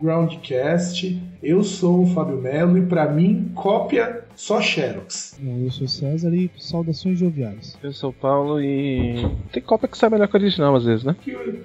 Groundcast. Eu sou o Fábio Melo e para mim, cópia só Xerox. Eu sou o César e saudações joviais. Eu sou o Paulo e tem cópia que sai melhor que a original às vezes, né?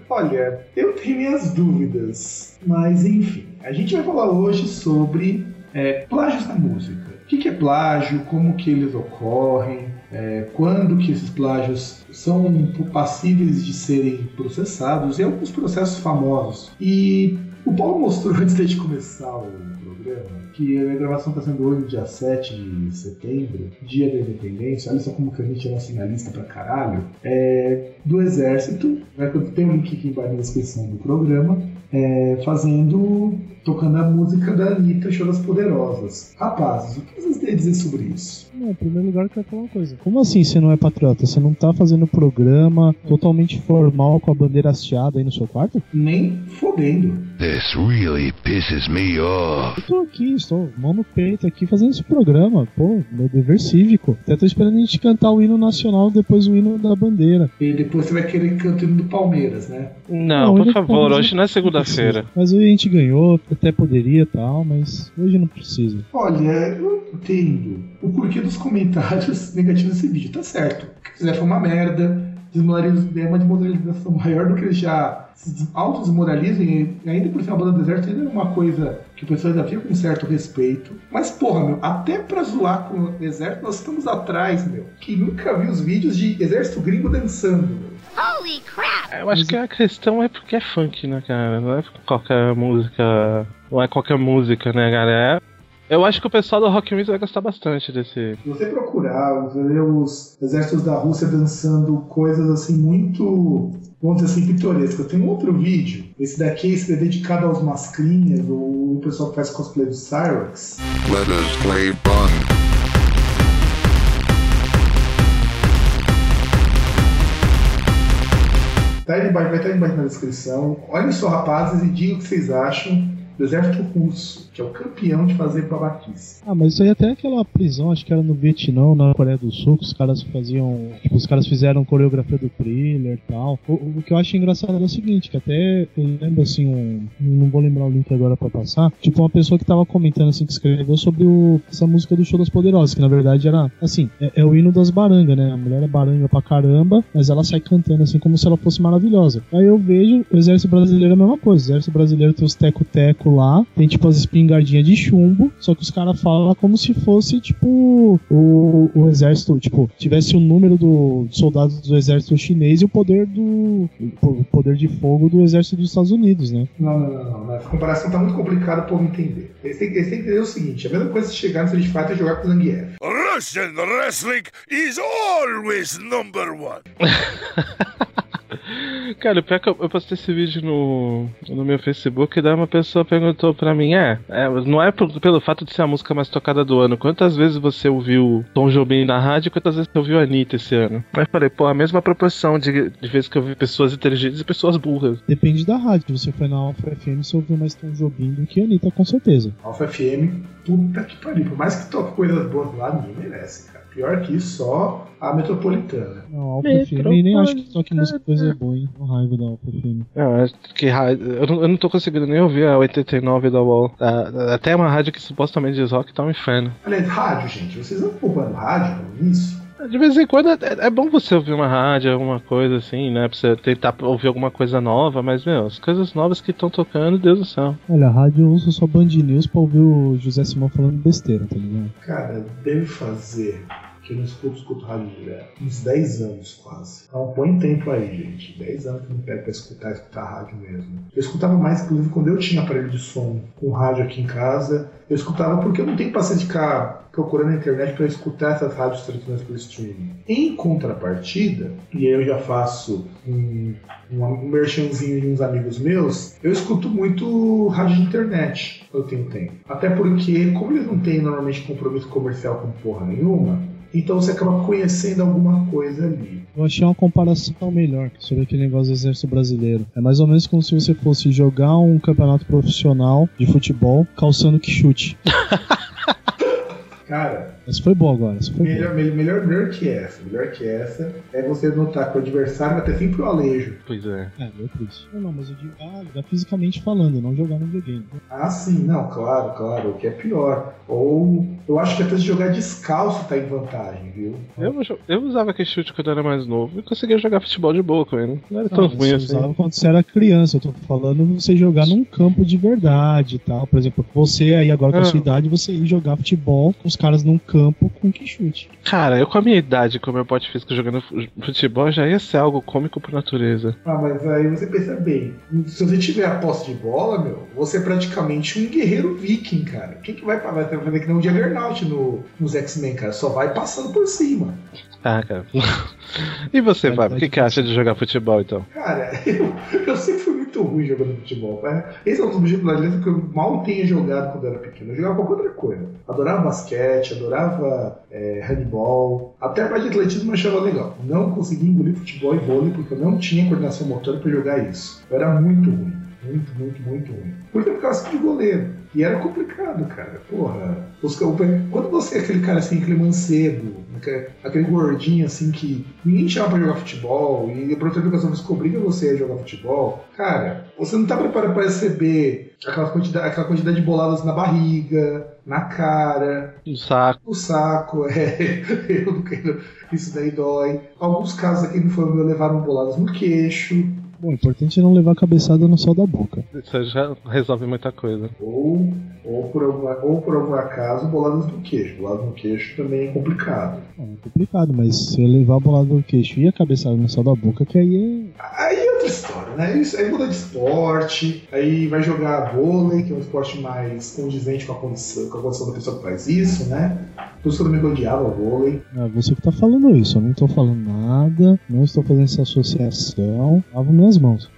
Olha, eu tenho minhas dúvidas, mas enfim, a gente vai falar hoje sobre é, plágios na música. O que, que é plágio? Como que eles ocorrem? É, quando que esses plágios são passíveis de serem processados e alguns processos famosos. E o Paulo mostrou antes de começar o programa que a gravação está sendo hoje, dia 7 de setembro, dia da independência. Olha só como que a gente é nacionalista pra caralho. É, do Exército, né, tem um link aqui embaixo na descrição do programa, é, fazendo tocando a música da Anitta, Show das Poderosas. Rapazes, o que vocês a dizer sobre isso? Não, em primeiro lugar eu quero falar uma coisa. Como assim você não é patriota? Você não tá fazendo programa totalmente formal com a bandeira hasteada aí no seu quarto? Nem fodendo. This really pisses me off. Eu tô aqui, estou mão no peito aqui fazendo esse programa. Pô, meu dever cívico. Até tô esperando a gente cantar o hino nacional depois o hino da bandeira. E depois você vai querer cantar o hino do Palmeiras, né? Não, Não, por ele favor, hoje não é segunda-feira. Mas hoje a gente ganhou, até poderia e tal, mas hoje não precisa. Olha, eu entendo o porquê dos comentários negativos desse vídeo. Tá certo. O que foi uma merda. Desmoraliza- É uma desmoralização maior do que eles já se des- autodesmoralizem. E ainda por ser uma banda do exército, ainda é uma coisa que o pessoal ainda via com certo respeito. Mas, porra, meu, até pra zoar com o exército, nós estamos atrás, meu. Que nunca viu os vídeos de exército gringo dançando, meu. Holy crap! Eu acho que a questão é porque é funk, né, cara? Não é qualquer música. Não é qualquer música, né, cara? É- Eu acho que o pessoal do Rock Music vai gostar bastante desse. Se você procurar, você vê os exércitos da Rússia dançando coisas assim muito, vamos dizer assim, pitorescas. Tem um outro vídeo, esse daqui esse é dedicado aos mascrinhas, ou o pessoal que faz cosplay do Cyrex. Let us play fun. Tá aí embaixo, vai estar aí embaixo na descrição. Olhem só, rapazes, e digam o que vocês acham do exército russo, que é o campeão de fazer babaquice. Ah, mas isso aí até aquela prisão, acho que era no Vietnã, na Coreia do Sul, que os caras faziam. Tipo, os caras fizeram coreografia do thriller e tal. O, o que eu acho engraçado é o seguinte, que até eu lembro assim, um, não vou lembrar o link agora pra passar. Tipo, uma pessoa que tava comentando assim, que escreveu sobre o, essa música do Show das Poderosas, que na verdade era assim, é, é o hino das barangas, né? A mulher é baranga pra caramba, mas ela sai cantando assim como se ela fosse maravilhosa. Aí eu vejo o exército brasileiro é a mesma coisa. O exército brasileiro tem os teco-teco lá, tem tipo as espingardinhas de chumbo, só que os caras falam como se fosse tipo o, o exército, tipo, tivesse o número do soldados do exército chinês e o poder do o poder de fogo do exército dos Estados Unidos, né? Não, não, não, não. A comparação tá muito complicada povo entender. Eles têm, eles têm que entender o seguinte: a mesma coisa se chegar no Street Fighter e jogar com o Zangief. Russian wrestling is always number one. Cara, o pior é que eu, eu postei esse vídeo no, no meu Facebook e daí uma pessoa perguntou pra mim: é, é, não é por- pelo fato de ser a música mais tocada do ano. Quantas vezes você ouviu Tom Jobim na rádio e quantas vezes você ouviu a Anitta esse ano? Aí eu falei: pô, a mesma proporção de, de vezes que eu vi pessoas inteligentes e pessoas burras. Depende da rádio. Se você foi na Alpha FM, você ouviu mais Tom Jobim do que a Anitta, com certeza. Alpha FM, puta que pariu. Por mais que toque coisas boas lá, ninguém merece. Pior que isso, só a metropolitana. Não, Alpha FM, nem acho que toque música coisa boa, hein? Com raiva da Alpha FM. Não, é que rádio. Eu não, eu não tô conseguindo nem ouvir a 89 da UOL. A- Até uma rádio que supostamente diz rock tá um inferno. Aliás, rádio, gente. Vocês não ocupando rádio com isso? De vez em quando é, é bom você ouvir uma rádio, alguma coisa assim, né? Pra você tentar ouvir alguma coisa nova, mas, meu, as coisas novas que estão tocando, Deus do céu. Olha, a rádio eu uso só Band News pra ouvir o José Simão falando besteira, tá ligado? Cara, deve fazer. Que eu não escuto, escuto rádio direto. Uns 10 anos quase. Então põe tempo aí, gente. 10 anos que eu não pego pra escutar, escutar rádio mesmo. Eu escutava mais, inclusive, quando eu tinha aparelho de som com rádio aqui em casa. Eu escutava porque eu não tenho paciência de ficar procurando na internet para escutar essas rádios tradicionais por streaming. Em contrapartida, e eu já faço um, um, um merchanzinho de uns amigos meus, eu escuto muito rádio de internet quando eu tenho tempo. Até porque, como eles não têm normalmente compromisso comercial com porra nenhuma, então você acaba conhecendo alguma coisa ali. Eu achei uma comparação melhor sobre aquele negócio do exército brasileiro. É mais ou menos como se você fosse jogar um campeonato profissional de futebol calçando que chute. Cara, Essa foi boa agora. Foi boa. melhor, melhor, melhor, melhor que essa, melhor que essa é você notar que o adversário vai ter sempre o alejo. Pois é. É, deu triste. Não, não, mas eu digo, ah, jogar fisicamente falando, não jogar no videogame. Ah, sim, não, claro, claro, o que é pior. Ou eu acho que até se jogar descalço tá em vantagem, viu? Eu, eu usava aquele chute quando eu era mais novo e conseguia jogar futebol de boa com ele. Não era tão Não, ruim você assim. usava quando você era criança. Eu tô falando você jogar num campo de verdade e tal. Por exemplo, você aí agora com a Ah. sua idade, você ir jogar futebol com os caras num campo com que chute. Cara, eu com a minha idade, com o meu porte físico jogando fu- futebol, já ia ser algo cômico por natureza. Ah, mas aí você pensa bem, se você tiver a posse de bola, meu, você é praticamente um guerreiro viking, cara. Quem que vai, vai fazer que nem um Juggernaut no, nos X-Men, cara? Só vai passando por cima. Ah, cara. e você, É, Fábio? O que, que acha de jogar futebol então? Cara, eu, eu sempre fui muito ruim jogando futebol. Né? Esse é um dos motivos da que eu mal tenha jogado quando eu era pequeno. Eu jogava qualquer outra coisa. Adorava basquete, adorava é, handball. Até a parte de atletismo eu achava legal. Não consegui engolir futebol e vôlei porque eu não tinha coordenação motora para jogar isso. Eu era muito ruim. Muito, muito, muito ruim. Porque eu ficava de goleiro. E era complicado, cara. Porra. Os, quando você é aquele cara assim, aquele mancebo, aquele- gordinho assim que ninguém chama pra jogar futebol, e a própria educação física você a jogar futebol, cara, você não tá preparado pra receber aquela quantidade, aquela quantidade de boladas na barriga, na cara, Um saco. no saco, é. Eu não quero. Isso daí dói. Alguns casos aqui no meu levaram boladas no queixo. Bom, o importante é não levar a cabeçada no sol da boca. Isso já resolve muita coisa. Ou, ou, por alguma, ou por algum acaso, boladas no queixo. Boladas no queixo também é complicado. É complicado, mas se eu levar a bolada no queixo e a cabeçada no sol da boca, que aí Aí é outra história, né? Isso, aí muda de esporte, aí vai jogar vôlei, que é um esporte mais condizente com a condição, com a condição da pessoa que faz isso, né? Por isso que eu também odiava vôlei. é você que tá falando isso. Eu não tô falando nada, não estou fazendo essa associação. Lavo minhas mãos.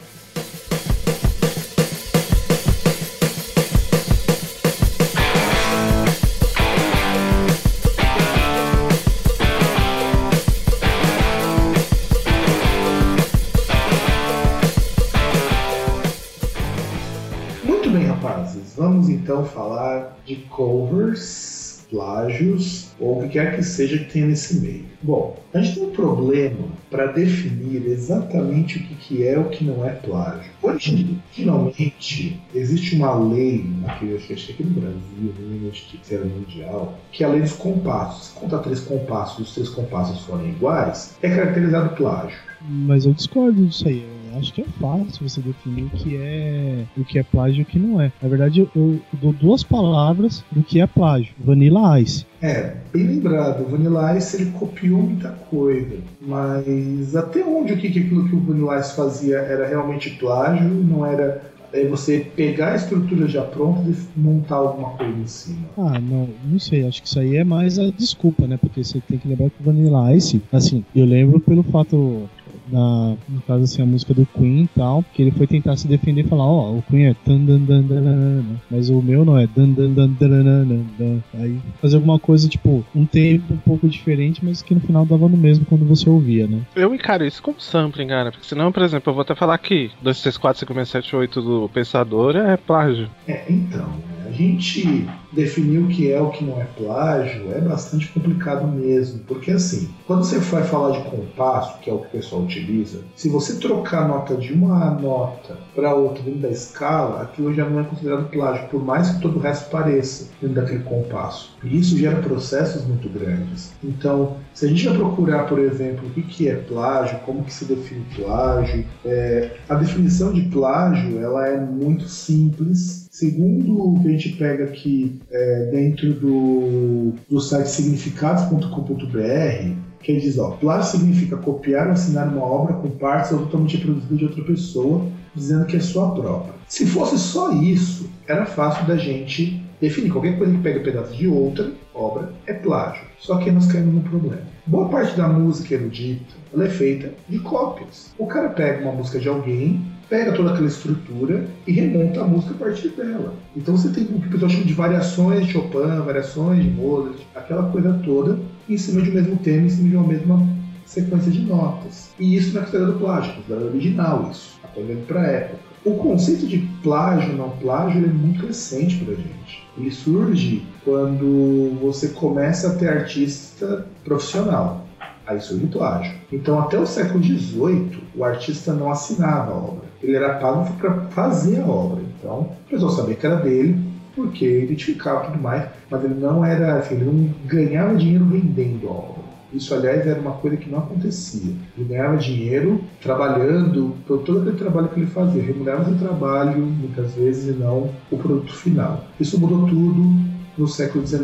Muito bem, rapazes. Vamos então falar de covers, plágios ou o que quer que seja que tenha nesse meio. Bom, a gente tem um problema para definir exatamente o que, é o que não é plágio. Originalmente, existe uma lei, naquele, acho que aqui no Brasil, no que era mundial, que é a lei dos compassos. Se contar três compassos, os três compassos forem iguais, é caracterizado plágio. Mas eu discordo disso aí. Acho que é fácil você definir o que é o que é plágio e o que não é. Na verdade, eu, eu dou duas palavras do que é plágio. Vanilla Ice. É, bem lembrado, o Vanilla Ice ele copiou muita coisa, mas até onde o que, que aquilo que o Vanilla Ice fazia era realmente plágio, não era é, você pegar a estrutura já pronta e montar alguma coisa em cima. Ah, não, não sei. Acho que isso aí é mais a desculpa, né? Porque você tem que lembrar que o Vanilla Ice, assim, eu lembro pelo fato da, no caso assim, a música do Queen e tal, que ele foi tentar se defender e falar, ó, o Queen é tan dan dan dan dan, dan, mas o meu não é dan dan dan dan dan dan. Aí fazer alguma coisa, tipo, um tempo um pouco diferente, mas que no final dava no mesmo quando você ouvia, né? Eu encaro isso como sampling, cara. Porque senão, por exemplo, eu vou até falar aqui: 2, 3, 4, 5, 6, 7, 8 do Pensador é plágio. É, então, né, gente definir o que é o que não é plágio é bastante complicado mesmo, porque assim, quando você vai falar de compasso, que é o que o pessoal utiliza, se você trocar a nota de uma nota para outra dentro da escala, aquilo já não é considerado plágio, por mais que todo o resto pareça dentro daquele compasso. E isso gera processos muito grandes. Então, se a gente vai procurar, por exemplo, o que que é plágio, como que se define plágio, é, a definição de plágio ela é muito simples. Segundo o que a gente pega aqui é, dentro do, do site significados.com.br, que ele diz, ó, plágio significa copiar ou assinar uma obra com partes ou totalmente reproduzida de outra pessoa, dizendo que é sua própria. Se fosse só isso, era fácil da gente definir. Qualquer coisa que pega pedaço de outra obra é plágio. Só que nós caímos num problema. Boa parte da música erudita ela é feita de cópias. O cara pega uma música de alguém, pega toda aquela estrutura e remonta a música a partir dela. Então você tem o que o pessoal chama de variações de Chopin, variações de Mozart, aquela coisa toda em cima de um mesmo tema, em cima de uma mesma sequência de notas. E isso não é considerado plágio, é considerado original isso, até para a época. O conceito de plágio não plágio é muito recente para a gente. Ele surge quando você começa a ter artista profissional. Aí surge o plágio. Então, até o século XVIII, o artista não assinava a obra. Ele era pago para fazer a obra. Então, a pessoa sabia que era dele, porque identificava tudo mais, mas ele não era assim, ele não ganhava dinheiro vendendo a obra. Isso, aliás, era uma coisa que não acontecia. Ele ganhava dinheiro trabalhando por todo aquele trabalho que ele fazia. Remunerava o trabalho, muitas vezes, e não o produto final. Isso mudou tudo no século XIX,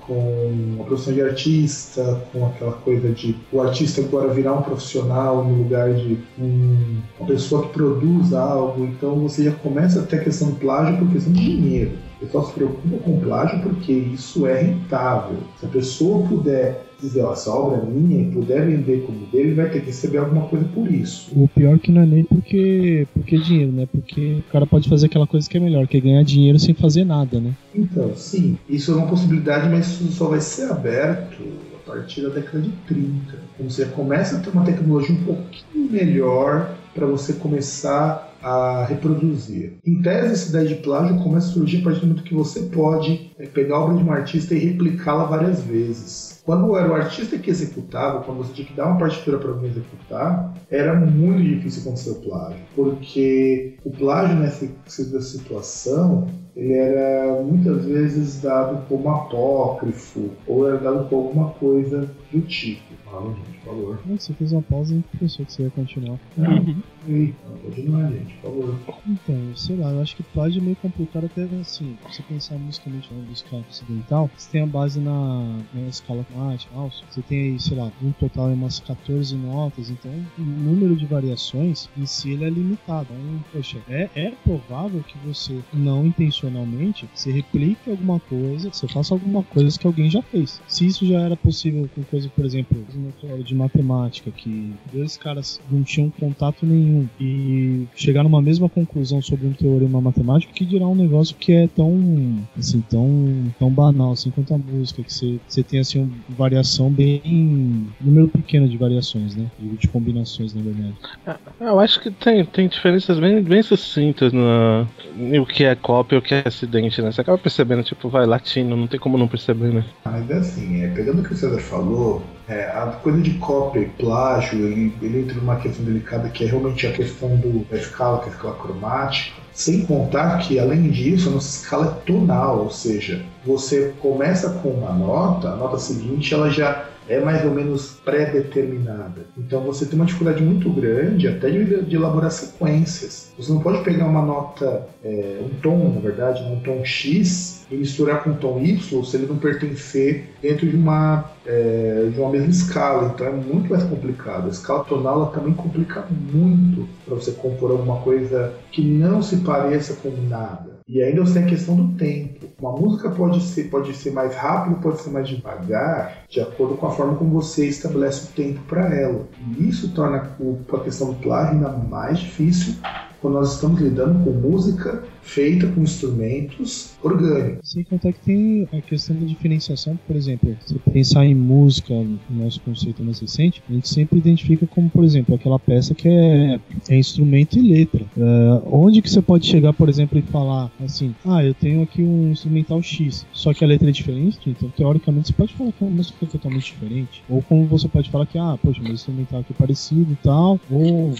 com a profissão de artista, com aquela coisa de o artista agora virar um profissional no lugar de um, uma pessoa que produz algo. Então você já começa a ter a questão do plágio por questão de dinheiro. O pessoal se preocupa com plágio porque isso é rentável. Se a pessoa puder dizer, ó, essa obra é minha e puder vender como dele, ele vai ter que receber alguma coisa por isso. O pior que não é nem porque, porque é dinheiro, né? Porque o cara pode fazer aquela coisa que é melhor, que é ganhar dinheiro sem fazer nada, né? Então, sim, isso é uma possibilidade, mas isso só vai ser aberto a partir da década de 30. Quando você começa a ter uma tecnologia um pouquinho melhor para você começar a reproduzir. Em tese, essa ideia de plágio começa a surgir a partir do momento que você pode é, pegar a obra de um artista e replicá-la várias vezes. Quando era o artista que executava, quando você tinha que dar uma partitura para alguém executar, era muito difícil acontecer o plágio, porque o plágio nessa situação ele era muitas vezes dado como apócrifo ou era dado como alguma coisa do tipo. Fala, gente, por favor. Você fez uma pausa e pensou que você ia continuar. Não, continuar, gente, por favor. Então, sei lá, eu acho que é meio complicado até assim, você pensar musicalmente na música ocidental, você tem a base na, na escala cromática, você tem aí, sei lá, um total de umas 14 notas, então o número de variações em si ele é limitado. Então, poxa, é, é provável que você não intencionalmente se replique alguma coisa, você faça alguma coisa que alguém já fez. Se isso já era possível com coisa, por exemplo, uma teoria de matemática, que dois caras não tinham contato nenhum e chegar numa mesma conclusão sobre um teorema matemático que dirá um negócio que é tão assim tão tão banal assim quanto a música que você, você tem assim uma variação bem número pequeno de variações né de combinações na verdade. É, eu acho que tem tem diferenças bem bem sucintas no, no que é cópia e o que é acidente né? Você acaba percebendo tipo vai latino não tem como não perceber né? Mas é assim é, pegando o que o César falou é, a coisa de cópia e plágio, ele, ele entra numa questão delicada que é realmente a questão do, da escala, que é a escala cromática. Sem contar que, além disso, a nossa escala é tonal, ou seja, você começa com uma nota, a nota seguinte ela já é mais ou menos pré-determinada. Então você tem uma dificuldade muito grande até de, de, elaborar sequências. Você não pode pegar uma nota, é, um tom, na verdade, um tom X e misturar com um tom Y se ele não pertencer dentro de uma, é, de uma mesma escala. Então é muito mais complicado. A escala tonal ela também complica muito para você compor alguma coisa que não se pareça com nada. E ainda você tem a questão do tempo. Uma música pode ser, pode ser mais rápido, pode ser mais devagar, de acordo com a forma como você estabelece o tempo para ela. E isso torna a questão do plágio ainda mais difícil quando nós estamos lidando com música feita com instrumentos orgânicos. Sem contar que tem a questão da diferenciação, por exemplo, se pensar em música, no nosso conceito mais recente, a gente sempre identifica como, por exemplo, aquela peça que é, é instrumento e letra. Uh, onde que você pode chegar, por exemplo, e falar assim, ah, eu tenho aqui um instrumental X, só que a letra é diferente, então teoricamente você pode falar que a música é totalmente diferente. Ou como você pode falar que, ah, poxa, meu instrumental aqui é parecido e tal, ou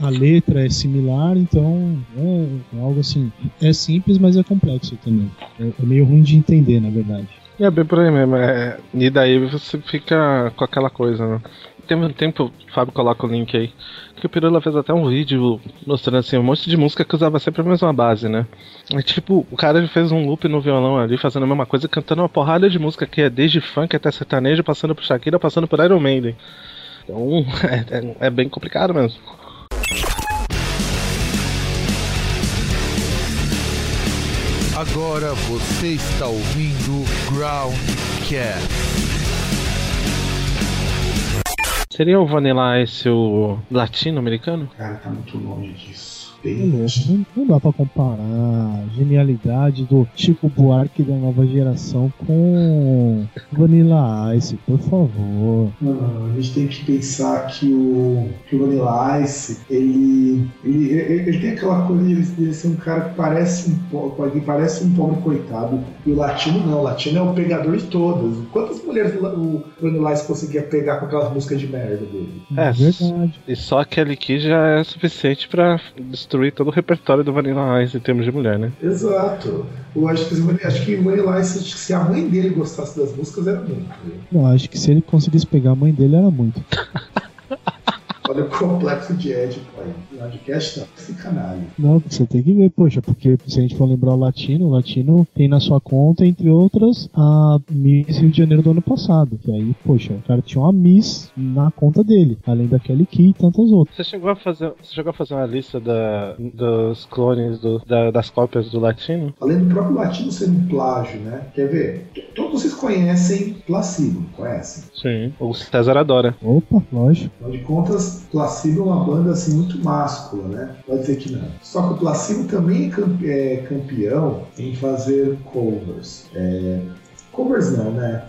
a letra é similar, então é, é algo assim é simples, mas é complexo também. É, é meio ruim de entender, na verdade. É bem por aí mesmo. É, e daí você fica com aquela coisa, né? Tem tempo, o Fábio coloca o link aí, que o Pirula fez até um vídeo mostrando assim um monte de música que usava sempre a mesma base, né? Tipo, o cara fez um loop no violão ali, fazendo a mesma coisa, cantando uma porrada de música que é desde funk até sertanejo, passando por Shakira, passando por Iron Maiden. Então, é, é, é bem complicado mesmo. Agora você está ouvindo Groundcast. Seria o Vanilla Ice o latino-americano? Cara, tá muito longe disso. É não, não dá pra comparar a genialidade do Chico Buarque da nova geração com Vanilla Ice, por favor. Não, não, a gente tem que pensar que o, que o Vanilla Ice, ele, ele, ele, ele tem aquela coisa de ele, ser um cara que parece um, po- que parece um pobre coitado. E o latino não, o latino é o pegador de todas. Quantas mulheres o, Vanilla Ice conseguia pegar com aquelas músicas de merda dele? É, verdade. E só aquele aqui já é suficiente pra destruir todo o repertório do Vanilla Ice em termos de mulher, né? Exato. Eu acho que, acho que o Vanilla Ice, se a mãe dele gostasse das músicas, era muito. Não, acho que se ele conseguisse pegar a mãe dele era muito. Olha o complexo de Ed, pô. Podcast não, esse canalha. Não, você tem que ver, poxa, porque se a gente for lembrar o latino, o latino tem na sua conta, entre outras, a Miss Rio de Janeiro do ano passado. Que aí, poxa, o cara tinha uma Miss na conta dele, além da Kelly Key e tantas outras. Você chegou a fazer, você chegou a fazer uma lista da, dos clones do- da- das cópias do latino? Além do próprio latino ser um plágio, né? Quer ver? Todos vocês conhecem Placebo, conhecem? Sim. O César adora. Opa, lógico. Afinal de contas, Placebo é uma banda assim muito máscula, né? Pode dizer que não. Só que o Placebo também é é campeão em fazer covers. É, Covers não, né?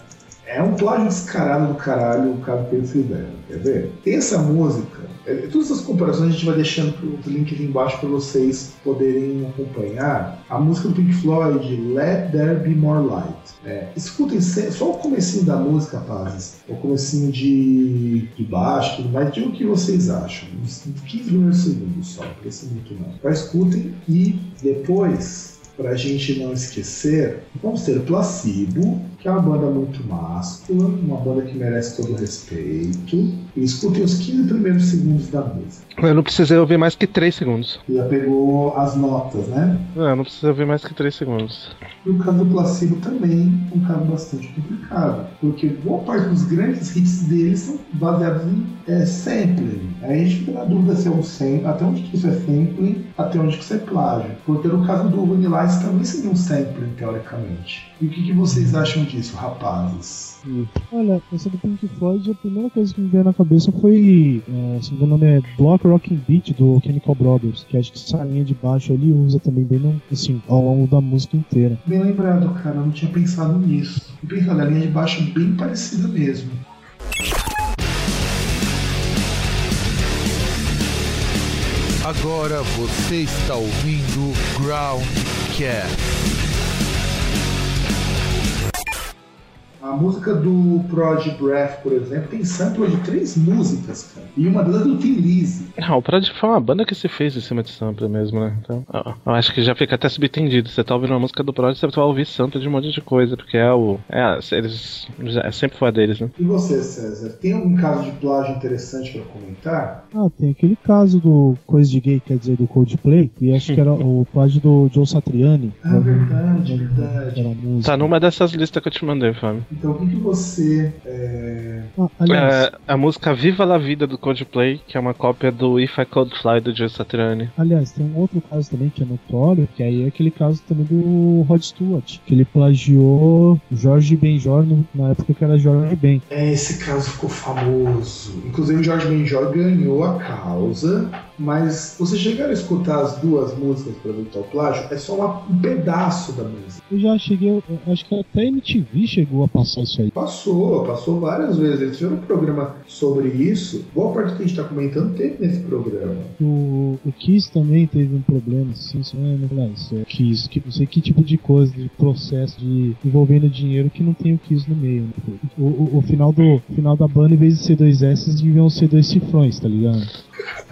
É um plágio descarado do caralho o cara que eles fizeram. Quer ver? Essa música. É, todas essas comparações a gente vai deixando os links embaixo para vocês poderem acompanhar. A música do Pink Floyd, Let There Be More Light. É, escutem só o comecinho da música, rapazes. O comecinho de, de baixo, tudo. Digam o que vocês acham. Uns 15 primeiros segundos só, não precisa muito não. Mas escutem e depois, pra gente não esquecer, vamos ter Placebo, que é uma banda muito máscula, uma banda que merece todo o respeito. E escutem os 15 primeiros segundos da música. Eu não precisei ouvir mais que 3 segundos. Já pegou as notas, né? Não, eu não precisei ouvir mais que 3 segundos. E o caso do Placebo também é um caso bastante complicado, porque boa parte dos grandes hits deles são baseados em é, sampling. Aí a gente fica na dúvida se é um sampling, até onde que isso é sampling, até onde que isso é plágio. Porque no caso do Vanilla também seria um sampling, teoricamente. E o que, que vocês acham disso, rapazes? Olha, essa do Pink Floyd, a primeira coisa que me veio na cabeça foi, é, se não me engano, é Block Rocking Beat do Chemical Brothers, que acho que essa linha de baixo ele usa também bem no, assim, ao longo da música inteira. Bem lembrado, cara, eu não tinha pensado nisso. E pensando, a linha de baixo é bem parecida mesmo. Agora você está ouvindo Groundcast. A música do Prod Breath, por exemplo, tem sample de três músicas, cara. E uma delas é do Tim Lizzy. Não, o Prodigy foi uma banda que se fez em cima de sample mesmo, né? Então, eu- acho que já fica até subentendido. Você tá ouvindo uma música do Prodigy, você vai ouvir sample de um monte de coisa, porque é o. É, eles. já- sempre foi a deles, né? E você, César, tem algum caso de plágio interessante pra comentar? Ah, tem aquele caso do Coisa de Gay, quer dizer, do Coldplay, e acho que era o plágio do Joe Satriani. Ah, verdade, verdade. Era a música. Tá numa dessas listas que eu te mandei, Fábio. Então, o que, que você. é, Ah, aliás, É, a música Viva la Vida do Coldplay, que é uma cópia do If I Could Fly do Joe Satriani. aliás, tem um outro caso também que é notório, que aí é aquele caso também do Rod Stewart, que ele plagiou Jorge Benjor no- na época que era Jorge Ben. É, esse caso ficou famoso. Inclusive, o Jorge Benjor ganhou a causa. Mas vocês chegaram a escutar as duas músicas para evitar o plágio? É só uma- um pedaço da música. Eu já cheguei, eu acho que até a MTV chegou a passar isso aí. Passou, passou várias vezes. Eles fizeram um programa sobre isso. Boa parte do que a gente está comentando teve nesse programa. O, o Kiss também teve um problema, assim, se não é isso, o Kiss, que não sei que tipo de coisa, de processo de envolvendo dinheiro que não tem o Kiss no meio. né? O, o, o final do final da banda, em vez de ser dois S, deviam ser dois cifrões, tá ligado?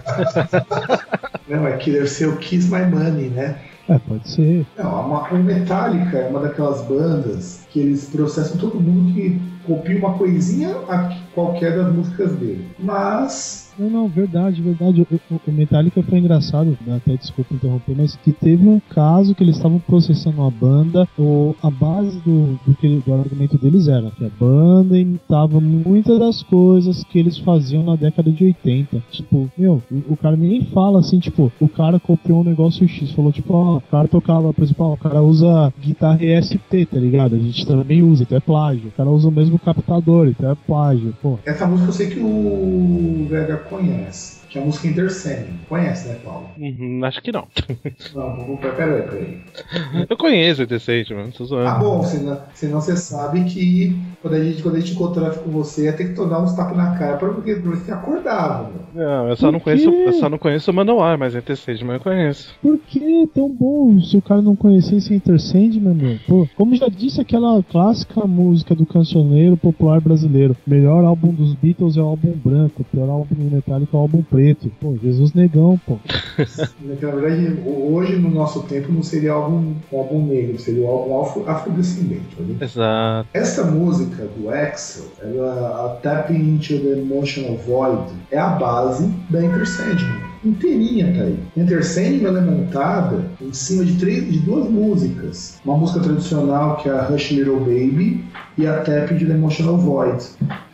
Não, é que deve ser o Kiss My Money, né? É, pode ser. Não, uma, o Metallica é uma daquelas bandas que eles processam todo mundo que copia uma coisinha a qualquer das músicas dele. Mas Não, não, verdade, verdade. O, o- Metallica foi engraçado, né, até desculpa interromper, mas que teve um caso que eles estavam processando a banda. O, a base do, do, do argumento deles era que a banda imitava muitas das coisas que eles faziam na década de 80. Tipo, meu, o, o cara nem fala assim, tipo, o cara copiou um negócio X, falou, tipo, ó, o cara tocava, por exemplo, ó, o cara usa guitarra ESP, tá ligado? A gente também usa, então é plágio. O cara usa o mesmo captador, então é plágio, pô. Essa música eu sei que o Vega conhece. Que é a música Intercending. Conhece, né, Paulo? Uhum, acho que não. Não, vamos peraí, peraí. Eu conheço o Decente, mano. Tô zoando. Ah, bom, senão, senão você sabe que quando a gente, quando a gente encontrar com você, ia ter que tomar uns tapas na cara pra porque você acordava, meu. Não, eu só não quê? conheço, eu só não conheço o Manowar, mas é Decente, mas eu conheço. Por que tão bom se o cara não conhecesse Enter Sandman, meu? Pô, como já disse aquela clássica música do cancioneiro popular brasileiro, melhor álbum dos Beatles é o álbum branco, pior álbum do Metallica é o álbum preto. Pô, Jesus Negão, pô. Na verdade, hoje no nosso tempo não seria álbum, um álbum negro, seria o álbum afro- afrodescendente. Tá Exato. Essa música do Axel, ela, a Tapping into the Emotional Void, é a base da Enter Sandman. Inteirinha tá aí. Enter Sandman é montada em cima de, três, de duas músicas. Uma música tradicional que é a Hush Little Baby e a Tapping into the Emotional Void.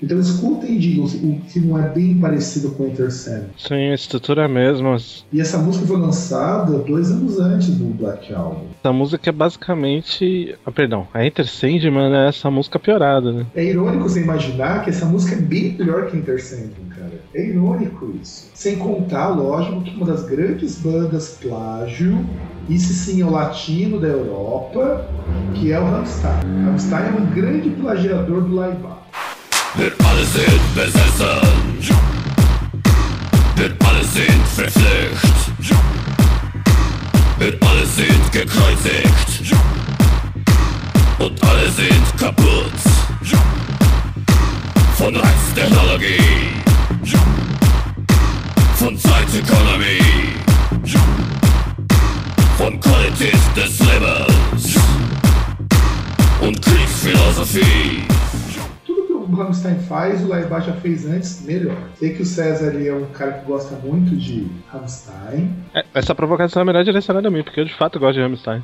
Então escutem e digam o- se não é bem parecido com Enter Sandman. Sim, a estrutura é. Essa E essa música foi lançada dois anos antes do Black Album. música é basicamente. Ah, perdão, a Enter Sandman é essa música piorada, né? É irônico você imaginar que essa música é bem melhor que Enter Sandman, cara. É irônico isso. Sem contar, lógico, que uma das grandes bandas plágio, isso sim é o latino da Europa, que é o Rammstein. Rammstein é um grande plagiador do Laibach. Wir alle sind besessen. Wir alle sind verflucht. Wir alle sind gekreuzigt. Und alle sind kaputt. Von Von Zeitökonomie. Von Qualität des Lebens. Und Kriegsphilosophie. O Rammstein faz, o Laibach já fez antes, melhor. Sei que o César ele é um cara que gosta muito de Rammstein. É, essa provocação é melhor direcionada a mim, porque eu de fato gosto de Rammstein.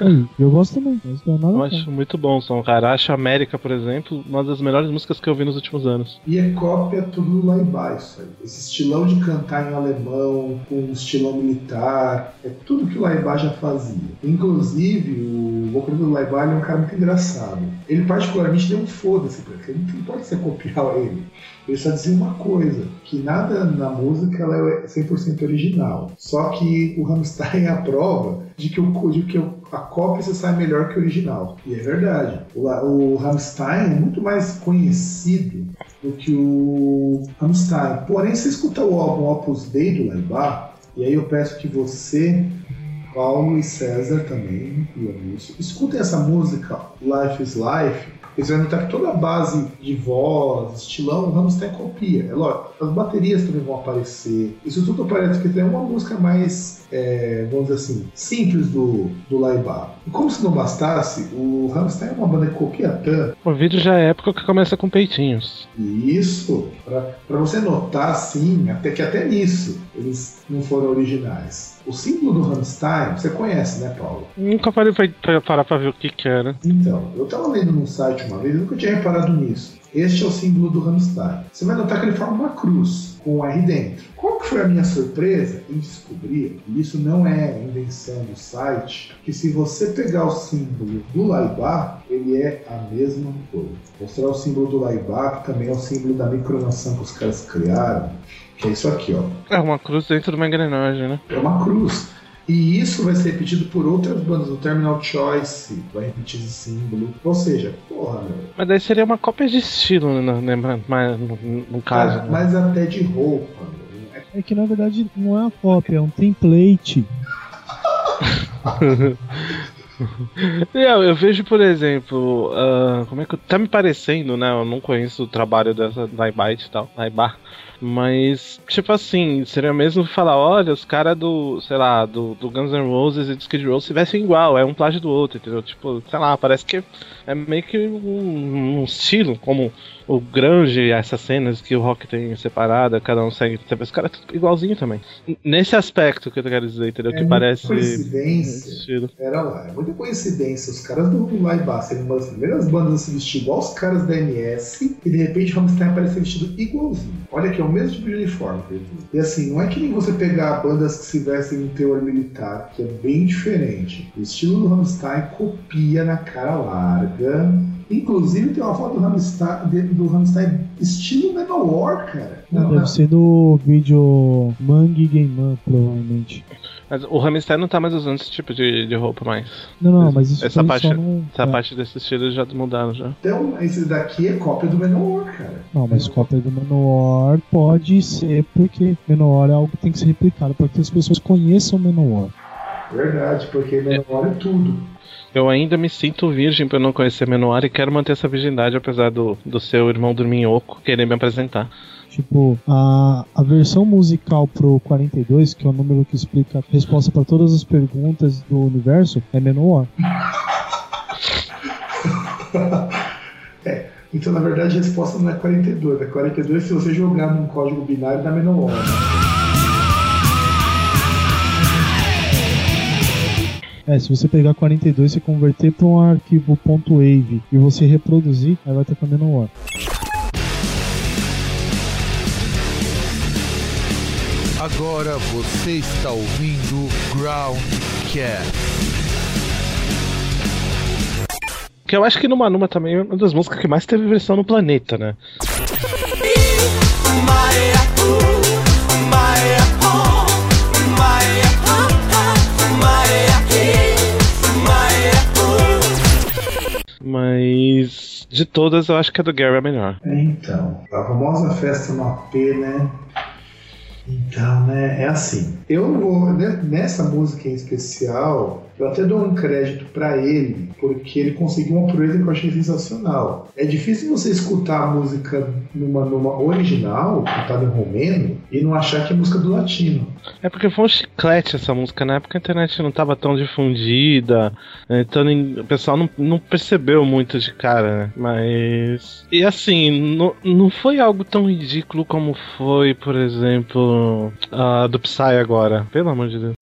Aí, eu gosto também, nada Eu acho muito bom o som, cara. Acho América, por exemplo, uma das melhores músicas que eu vi nos últimos anos. E é cópia tudo do Laibach, isso aí. Esse estilão de cantar em alemão, com um estilão militar, é tudo que o Laibach já fazia. Inclusive, o vocalista do ele é um cara muito engraçado. Ele particularmente deu um foda-se pra não importa você copiar ele. Ele só dizia uma coisa, que nada na música ela é 100% original. Só que o Rammstein é a prova de que, o, de que a cópia se sai melhor que o original. E é verdade. O, o Rammstein é muito mais conhecido do que o Rammstein. Porém, se escuta o álbum Opus Dei do Laibach, e aí eu peço que você, Paulo e César também, incluam isso, escutem essa música Life is Life, eles vão notar que toda a base de voz, estilão, o Rammstein copia. É lógico, as baterias também vão aparecer. Isso tudo parece que tem uma música mais, é, vamos dizer assim, simples do, do Laibach. E como se não bastasse, o Rammstein é uma banda que copia tanto, O vídeo já é época que começa com peitinhos. isso, para você notar, assim, até que até nisso eles não foram originais. O símbolo do Rammstein, você conhece, né, Paulo? Nunca parei pra, parar pra ver o que que era. Então, eu estava lendo num site uma vez, eu nunca tinha reparado nisso. Este é o símbolo do Rammstein. Você vai notar que ele forma uma cruz com um R dentro. Qual que foi a minha surpresa em descobrir, e isso não é invenção do site, que se você pegar o símbolo do Laibach, ele é a mesma coisa. Mostrar o símbolo do Laibach, que também é o símbolo da micronação que os caras criaram, que é isso aqui, ó. É uma cruz dentro de uma engrenagem, né? É uma cruz. E isso vai ser repetido por outras bandas. O Terminal Choice vai repetir esse símbolo. Ou seja, porra, meu. Mas daí seria uma cópia de estilo, né? né, mas no, no caso. Cara, né? mas até de roupa, meu. É É que na verdade não é uma cópia, é um template. Eu, eu vejo, por exemplo, ah, como é que. Tá me parecendo, né? Eu não conheço o trabalho dessa Laibite e tal. Laibar. Mas, tipo assim, seria mesmo falar, olha, os caras do, sei lá, do, do Guns N' Roses e do Skid Row se vestem igual, é um plágio do outro, entendeu? Tipo, sei lá, parece que é meio que um, um estilo, como o grunge, essas cenas que o rock tem separada, cada um segue, os caras é tudo igualzinho também. Nesse aspecto que eu quero dizer, entendeu? É que parece coincidência. estilo. Pera lá, é muita coincidência. Os caras do Live Bar serem uma das primeiras bandas a se vestir igual os caras da MS e de repente o Rammstein aparecer vestido igualzinho. Olha aqui, é o mesmo tipo de uniforme. E assim, não é que nem você pegar bandas que se vestem em teor militar, que é bem diferente. O estilo do Rammstein copia na cara larga. Inclusive tem uma foto do Rammstein, do Rammstein estilo Manowar, cara. Não, Deve não. ser do vídeo Mangue Game Man, provavelmente. Mas o Rammstein não tá mais usando esse tipo de, de roupa mais. Não, não, mas isso Essa parte- só no... Essa é. parte desse estilo já mudaram já. Então, esse daqui é cópia do Manowar, cara. Não, mas cópia do Manowar pode ser porque Manowar é algo que tem que ser replicado para que as pessoas conheçam Manowar. Verdade, porque Manowar é tudo. Eu ainda me sinto virgem por não conhecer Menor e quero manter essa virgindade, apesar do, do seu irmão dorminhoco querer me apresentar. Tipo, a, a versão musical pro 42, que é o número que explica a resposta para todas as perguntas do universo, é Manowar. Então, na verdade, a resposta não é 42. É 42 se você jogar num código binário da Manowar. É, se você pegar 42 e converter para um arquivo .wave e você reproduzir, aí vai ter com a Manowar. Agora você está ouvindo Groundcast. Que eu acho que Numa Numa também é uma das músicas que mais teve versão no planeta, né? Mas de todas eu acho que a do Gary é a melhor. Então, a famosa festa no AP, né? Então, né, é assim. Eu vou, né, nessa música em especial, eu até dou um crédito pra ele, porque ele conseguiu uma proeza que eu achei sensacional. É difícil você escutar a música numa, numa original, cantada em romeno, e não achar que é música do latino. É porque foi um chiclete essa música, na época a internet não tava tão difundida, então nem- o pessoal não, não percebeu muito de cara, né? Mas. E assim, não, não foi algo tão ridículo como foi, por exemplo, a do Psy agora, pelo amor de Deus.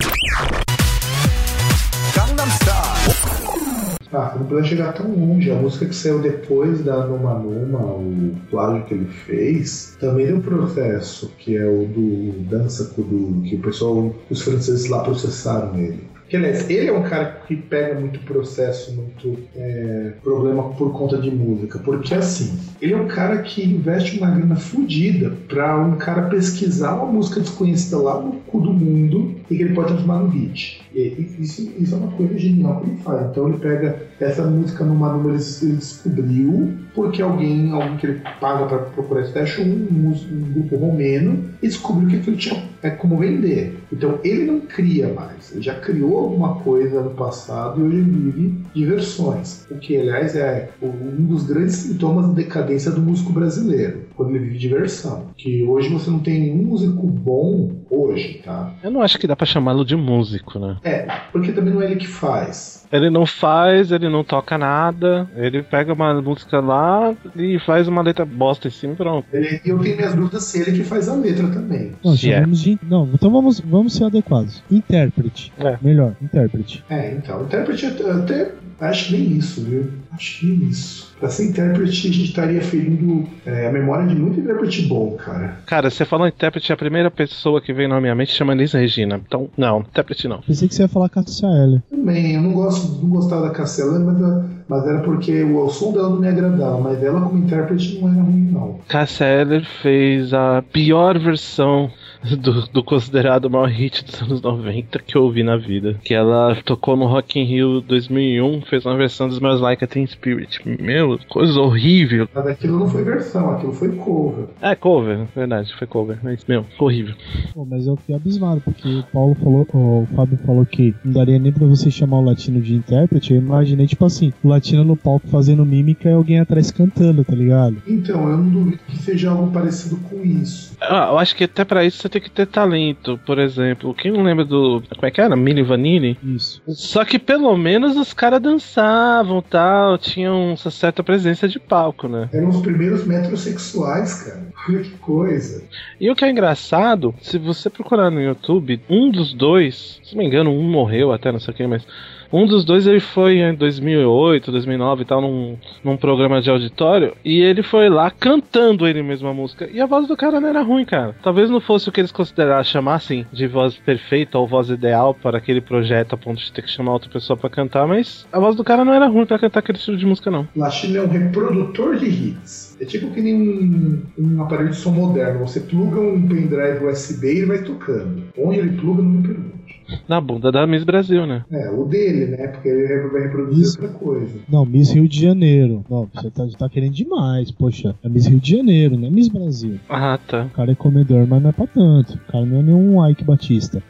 Ah, não precisa chegar tão longe. A música que saiu depois da Numa Numa, o plágio que ele fez, também deu processo, que é o do Dança Kuduro, que o pessoal, os franceses lá processaram ele. Que, aliás, ele é um cara que pega muito processo, muito é, problema por conta de música. Porque, assim, ele é um cara que investe uma grana fodida pra um cara pesquisar uma música desconhecida lá no cu do mundo e que ele pode transformar no hit. E, isso, isso é uma coisa genial que ele faz. Então ele pega essa música numa número ele descobriu porque alguém, alguém que ele paga pra procurar esse teste, um, um grupo romeno, descobriu que aquilo tinha é como vender. Então ele não cria mais, ele já criou alguma coisa no passado e hoje vive de versões. O que, aliás, é um dos grandes sintomas da decadência do músico brasileiro, quando ele vive de versão. Que hoje você não tem nenhum músico bom hoje, tá? Eu não acho que dá pra chamá-lo de músico, né? É, porque também não é ele que faz. Ele não faz, ele não toca nada, ele pega uma música lá e faz uma letra bosta em cima e pronto. Ele- E eu tenho minhas dúvidas se ele que faz a letra também. Não, Se é. chamamos de. Não, então vamos, vamos ser adequados. Intérprete. É. Melhor, intérprete. É, então, intérprete eu até acho que nem isso, viu? Acho que nem isso. Pra ser intérprete, a gente estaria ferindo é, a memória de muito intérprete bom, cara. Cara, você falou intérprete, a primeira pessoa que veio na minha mente chama Elis Regina. Então, não, intérprete não. Pensei que você ia falar Cassia Eller. Também, eu não gosto, não gostava da Cassiela, mas, mas era porque o, o som dela não me agradava, mas ela como intérprete não era ruim, não. Cassia Eller fez a pior versão do, do considerado maior hit dos anos 90 que eu ouvi na vida. Que ela tocou no Rock in Rio 2001, fez uma versão dos meus Like a Teen Spirit. Meu, coisa horrível. Mas aquilo não foi versão, aquilo foi cover. É, cover, verdade, foi cover. Mas, meu, horrível. Pô, mas eu fiquei abismado, porque o Paulo falou, o Fábio falou que não daria nem pra você chamar o latino de intérprete. Eu imaginei, tipo assim, o latino no palco fazendo mímica e alguém atrás cantando, tá ligado? Então, eu não duvido que seja algo parecido com isso. Ah, eu acho que até pra isso você tem que ter talento, por exemplo. Quem não lembra do. Como é que era? Mini Vanini? Isso. Só que pelo menos os caras dançavam tal, tinham essa certa presença de palco, né? Eram os primeiros metrosexuais, cara. Olha que coisa. E o que é engraçado, se você procurar no YouTube, um dos dois, se não me engano, um morreu até, não sei o que, mas. Um dos dois ele foi em 2008, 2009 e tal, num, num programa de auditório, e ele foi lá cantando ele mesmo a música. E a voz do cara não era ruim, cara. Talvez não fosse o que eles considerassem, chamassem de voz perfeita ou voz ideal para aquele projeto a ponto de ter que chamar outra pessoa para cantar, mas a voz do cara não era ruim para cantar aquele estilo de música, não. Latino é um reprodutor de hits. É tipo que nem um, um aparelho de som moderno. Você pluga um pendrive USB e vai tocando. Onde ele pluga, não me pergunte. Na bunda da Miss Brasil, né? É, o dele, né? Porque ele vai reproduzir Isso. outra coisa. Não, Miss Rio de Janeiro. Não, você tá, tá querendo demais, poxa. É Miss Rio de Janeiro, não é Miss Brasil. Ah, tá. O cara é comedor, mas não é pra tanto. O cara não é nenhum Ike Batista.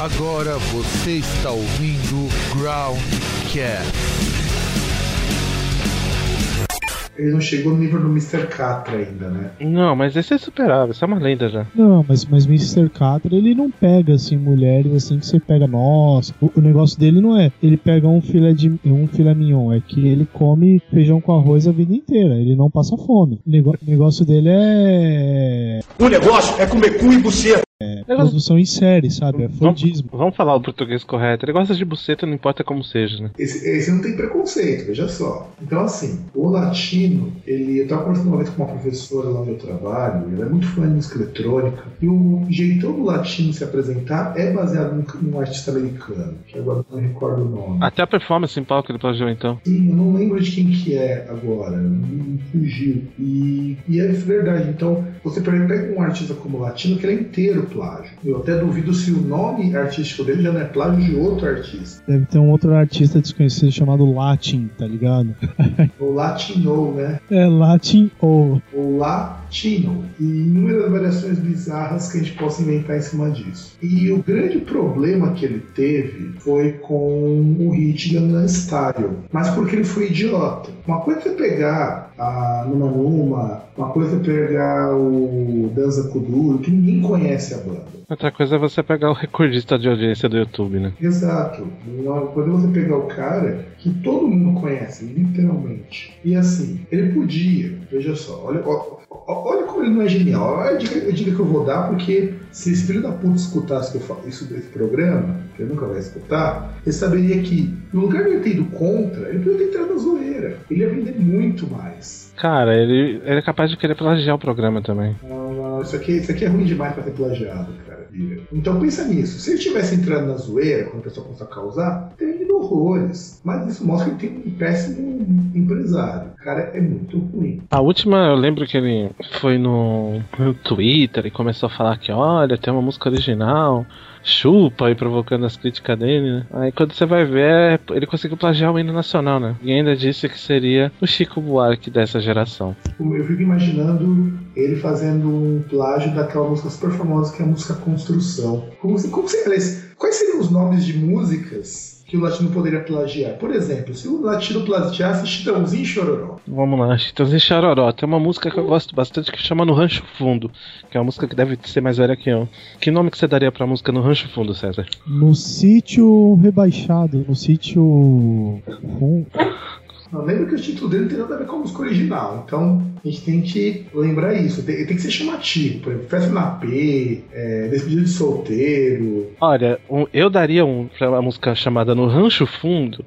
Agora você está ouvindo Groundcast. Ele não chegou no nível do Mr. Catra ainda, né? Não, mas esse é superável, isso é uma lenda já. Não, mas, mas Mr. Catra, ele não pega, assim, mulheres assim que você pega, nossa. O, o negócio dele não é, ele pega um filé de um filé mignon, é que ele come feijão com arroz a vida inteira, ele não passa fome. O negócio dele é O negócio é comer cu e buceta. Produção em série, sabe? É fordismo. Vamos falar o português correto. Ele gosta de buceta, não importa como seja, né? Esse, esse não tem preconceito, veja só. Então, assim, o latino, ele. Eu estava conversando uma vez com uma professora lá onde eu trabalho, ela é muito fã de música eletrônica, e o jeitão do latino se apresentar é baseado num, num artista americano, que agora eu não recordo o nome. Até a performance em palco ele plagiou então. Sim, eu não lembro de quem que é agora, me fugiu. E, e é verdade, então você pega um artista como o latino que ele é inteiro plágio. Eu até duvido se o nome artístico dele já não é plágio de outro artista. Deve ter um outro artista desconhecido chamado Latin, tá ligado? O latino, né? É Latin ou. O latino. E inúmeras variações bizarras que a gente possa inventar em cima disso. E o grande problema que ele teve foi com o hit Gangnam Style. Mas porque ele foi idiota. Uma coisa é pegar a Numa Numa, uma coisa é pegar o Danza Kuduro, que ninguém conhece a banda. Outra coisa é você pegar o recordista de audiência do YouTube, né? Exato. É você pegar o cara que todo mundo conhece, literalmente. E assim, ele podia, veja só, olha, olha como ele não é genial. Olha a dica, a dica que eu vou dar, porque se esse filho da puta escutasse que eu falo isso desse programa, que ele nunca vai escutar, ele saberia que, no lugar de ele ter ido contra, ele poderia ter entrado na zoeira. Ele ia vender muito mais. Cara, ele, ele é capaz de querer plagiar o programa também. Não, isso aqui, isso aqui é ruim demais pra ser plagiado, cara. Então pensa nisso. Se ele tivesse entrado na zoeira, quando a pessoa começou a causar, teria horrores. Mas isso mostra que ele tem um péssimo empresário. O cara é muito ruim. A última, eu lembro que ele foi no, no Twitter e começou a falar que, olha, tem uma música original, chupa, e provocando as críticas dele, né? Aí quando você vai ver, ele conseguiu plagiar o hino nacional, né? E ainda disse que seria o Chico Buarque dessa geração. Eu fico imaginando ele fazendo um plágio daquela música super famosa que é a música Construção. Como, se- como aliás, quais seriam os nomes de músicas que o latino poderia plagiar? Por exemplo, se o latino plagiasse Chitãozinho e Chororó. Vamos lá, Chitãozinho Chororó. Tem uma música que eu gosto bastante que chama No Rancho Fundo, que é uma música que deve ser mais velha que eu. Que nome que você daria pra música No Rancho Fundo, César? No sítio rebaixado, no sítio. Com... Não, lembra que o título dele não tem nada a ver com a música original. Então a gente tem que lembrar isso. Tem, tem que ser chamativo. Por exemplo, Festa na P, é, Despedida de Solteiro. Olha, eu daria um, pra uma música chamada No Rancho Fundo,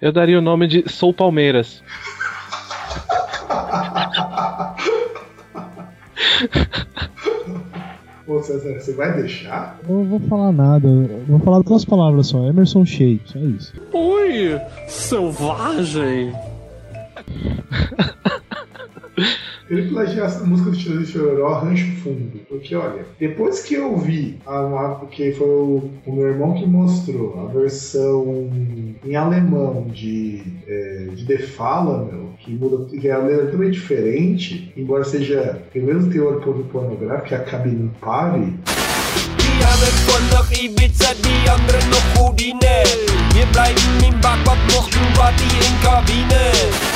eu daria o nome de Sou Palmeiras. César, você vai deixar? Não vou falar nada, eu vou falar duas palavras só: Emerson Sheik, só isso. Oi, selvagem! ele plagiasse a música do Chororó Chororó, Rancho Fundo. Porque, olha, depois que eu vi, a, porque foi o, o meu irmão que mostrou a versão em alemão de, é, de The Fala, meu, que muda, que é a letra também diferente, embora seja o mesmo teor pornográfico, que é a Cabine Houdine. Wir bleiben im Backup, Party in Kabine.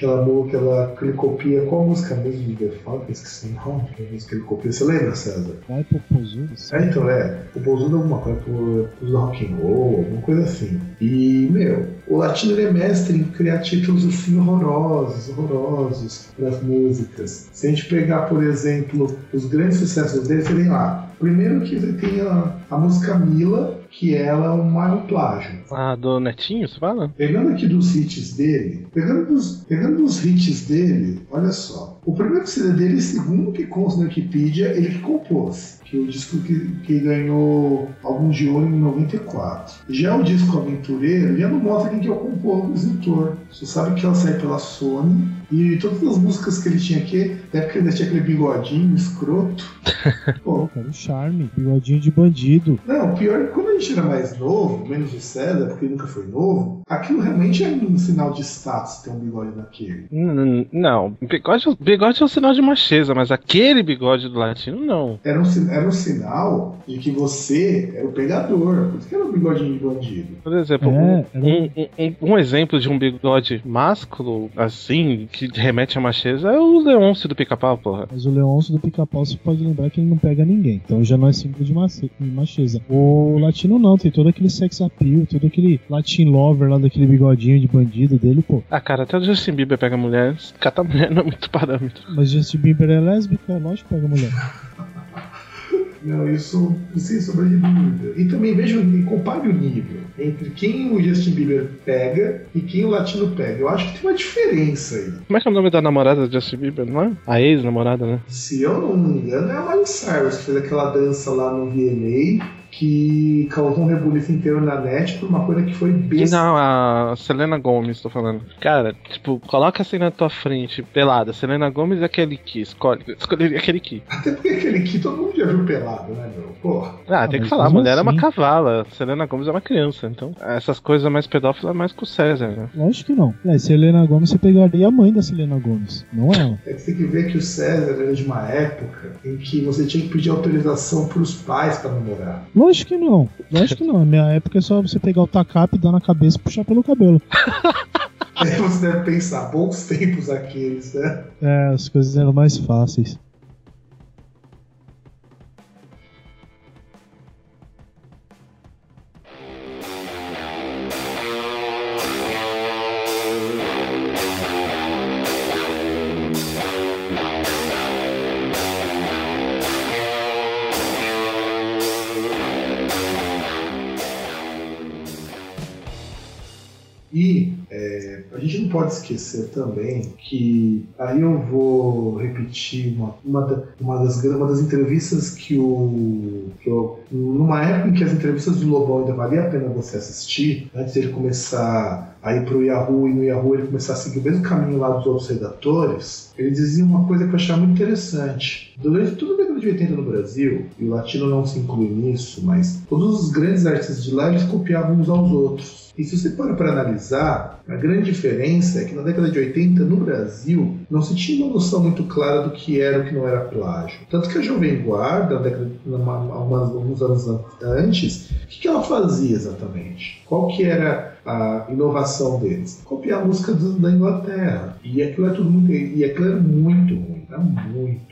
Aquela ela, que ele copia, qual a música mesmo de The Fala? Eu esqueci o nome da música que ele copia. Você lembra, César? Vai pro Pozudo. É, então é. O Bozudo é alguma coisa, pro, pro rock and roll, alguma coisa assim. E, meu, o latino ele é mestre em criar títulos assim horrorosos, horrorosos das músicas. Se a gente pegar, por exemplo, os grandes sucessos dele, você tem lá. Primeiro que você tem a, a música Mila, que ela é um maior plágio. Ah, do Netinho, você fala? Pegando aqui dos hits dele, pegando dos, pegando dos hits dele, olha só. O primeiro CD dele, segundo o que consta na Wikipedia, ele que compôs. Que é o disco que, que ganhou alguns de ouro em 94. Já o disco Aventureiro, já não mostra quem que é o compositor. Você sabe que ela sai pela Sony. E todas as músicas que ele tinha aqui, até porque ele tinha aquele bigodinho escroto. Pô, Cara, o charme, bigodinho de bandido. não, o pior é que quando a gente era mais novo, menos o César, porque ele nunca foi novo, aquilo realmente é um sinal de status ter um bigode daquele. N- Não, bigode, bigode é um sinal de macheza, mas aquele bigode do latino, não. Era um, era um sinal de que você era o pegador, por isso que era um bigodinho de bandido. Por exemplo, É, um, um- um- um exemplo de um bigode másculo, assim, que remete a macheza, é o Leôncio do pica-pau, porra. Mas o Leôncio do pica-pau você pode lembrar que ele não pega ninguém. Então já não é símbolo de macheza. O latino não, tem todo aquele sex appeal, todo aquele latin lover lá daquele bigodinho de bandido dele, pô. Ah, cara, até o Justin Bieber pega mulher, catar mulher não é muito parâmetro. Mas Justin Bieber é lésbica, lógico que pega mulher. Não, isso sem sombra de dúvida. E também veja e compare o nível entre quem o Justin Bieber pega e quem o latino pega. Eu acho que tem uma diferença aí. Como é que é o nome da namorada do Justin Bieber, não é? A ex-namorada, né? Se eu não me engano, é a Miley Cyrus que fez aquela dança lá no VMA que causou um rebuliço inteiro na net por uma coisa que foi besta. Não, a Selena Gomes, tô falando. Cara, tipo, coloca assim na tua frente, pelada. Selena Gomes e aquele que escolhe. Escolheria aquele que. Até porque aquele aqui todo mundo já viu pelado, né, meu? Porra. Ah, tem que falar, a mulher é uma assim- cavala. Selena Gomes é uma criança. Então, essas coisas mais pedófilas é mais com o César, né? Lógico que não. É, Selena Gomes, você pegaria a mãe da Selena Gomes, não ela. É que você tem que ver que o César era de uma época em que você tinha que pedir autorização pros pais pra namorar. Lógico que não. Lógico que não. Na minha época é só você pegar o tacape, dar na cabeça e puxar pelo cabelo. Você deve pensar, bons tempos aqueles, né? É, as coisas eram mais fáceis. Pode esquecer também que aí eu vou repetir uma, uma, uma das, uma das entrevistas que o. Que eu, numa época em que as entrevistas do Lobão ainda valia a pena você assistir, antes dele começar a ir pro Yahoo e no Yahoo ele começar a seguir o mesmo caminho lá dos outros redatores, ele dizia uma coisa que eu achava muito interessante. Durante toda a década de 80 no Brasil, e o latino não se inclui nisso, mas todos os grandes artistas de lá eles copiavam uns aos outros. E se você para para analisar, a grande diferença é que na década de 80, no Brasil, não se tinha uma noção muito clara do que era e o que não era plágio. Tanto que a Jovem Guarda, alguns anos antes, o que, ela fazia exatamente? Qual que era a inovação deles? Copiar a música da Inglaterra. E aquilo é tudo muito, e aquilo muito ruim, era muito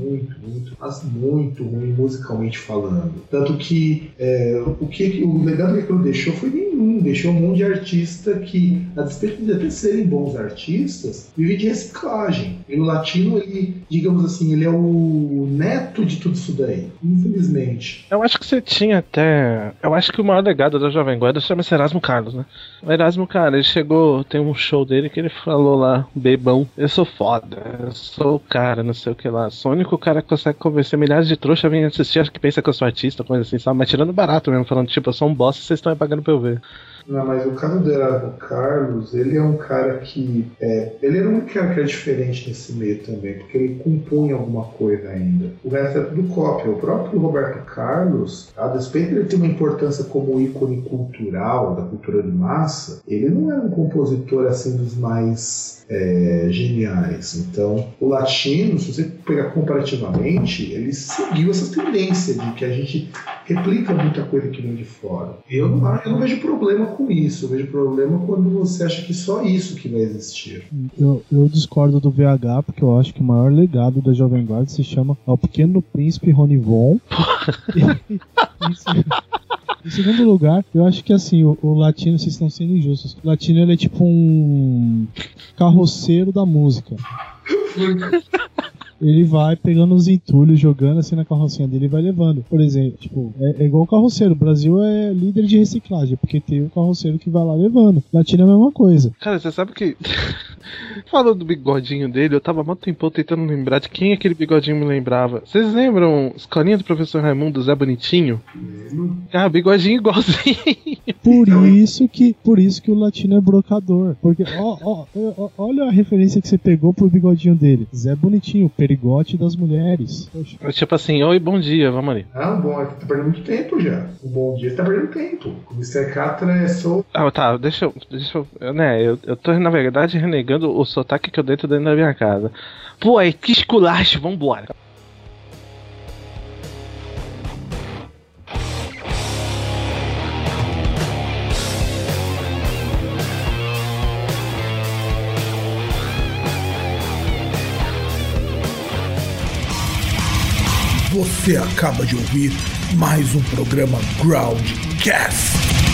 muito, muito, mas muito ruim musicalmente falando. Tanto que é, o que o legado que aquilo deixou foi nenhum, deixou um monte de artista que, a despeito de até serem bons artistas, vive de reciclagem. E o latino, ele, digamos assim, ele é o neto de tudo isso daí, infelizmente. Eu acho que você tinha até. Eu acho que o maior legado da Jovem Guarda chama-se Erasmo Carlos, né? O Erasmo, cara, ele chegou, tem um show dele que ele falou lá, bebão, eu sou foda, eu sou o cara, não sei o que lá. Sou o cara que consegue convencer milhares de trouxas a vir assistir, acho que pensa que eu sou artista, coisa assim, sabe? Mas tirando barato mesmo, falando, tipo, eu sou um boss e vocês estão pagando pra eu ver. Não, mas o caso do Erasmo Carlos, ele é um cara que. É, ele era um cara que era diferente nesse meio também, porque ele compunha alguma coisa ainda. O resto é tudo cópia. O próprio Roberto Carlos, a despeito de ter uma importância como ícone cultural, da cultura de massa, ele não era um compositor assim dos mais é, geniais. Então, o latino, se você pegar comparativamente, ele seguiu essa tendência de que a gente replica muita coisa que vem de fora. Eu não, eu não vejo problema com isso. Eu vejo problema quando você acha que só isso que vai existir. Eu, eu discordo do VH, porque eu acho que o maior legado da Jovem Guarda se chama O Pequeno Príncipe Ronivon. Em segundo lugar, eu acho que assim, o, o latino, vocês estão sendo injustos. O latino ele é tipo um carroceiro da música. Ele vai pegando os entulhos, jogando assim na carrocinha dele e vai levando. Por exemplo, tipo, é, é igual o carroceiro. O Brasil é líder de reciclagem, porque tem o carroceiro que vai lá levando. Latino é a mesma coisa. Cara, você sabe que. Falando do bigodinho dele, eu tava muito tempo tentando lembrar de quem aquele bigodinho me lembrava. Vocês lembram Escolinha do Professor Raimundo, Zé Bonitinho? Ah, bigodinho igualzinho. Por isso que, por isso que o latino é brocador. Porque, ó, ó, ó, olha a referência que você pegou pro bigodinho dele. Zé Bonitinho, perigote das mulheres. Poxa. Tipo assim, oi, bom dia, vamos ali. Não, bom, você tá perdendo muito tempo já. O bom dia você tá perdendo tempo. O Mr. Catra é só. Ah, tá, deixa eu. Deixa eu. eu, Né, eu, eu tô, na verdade, renegando o sotaque que eu dentro dentro da minha casa. Pô, aí que esculacho, vambora. Você acaba de ouvir mais um programa Groundcast.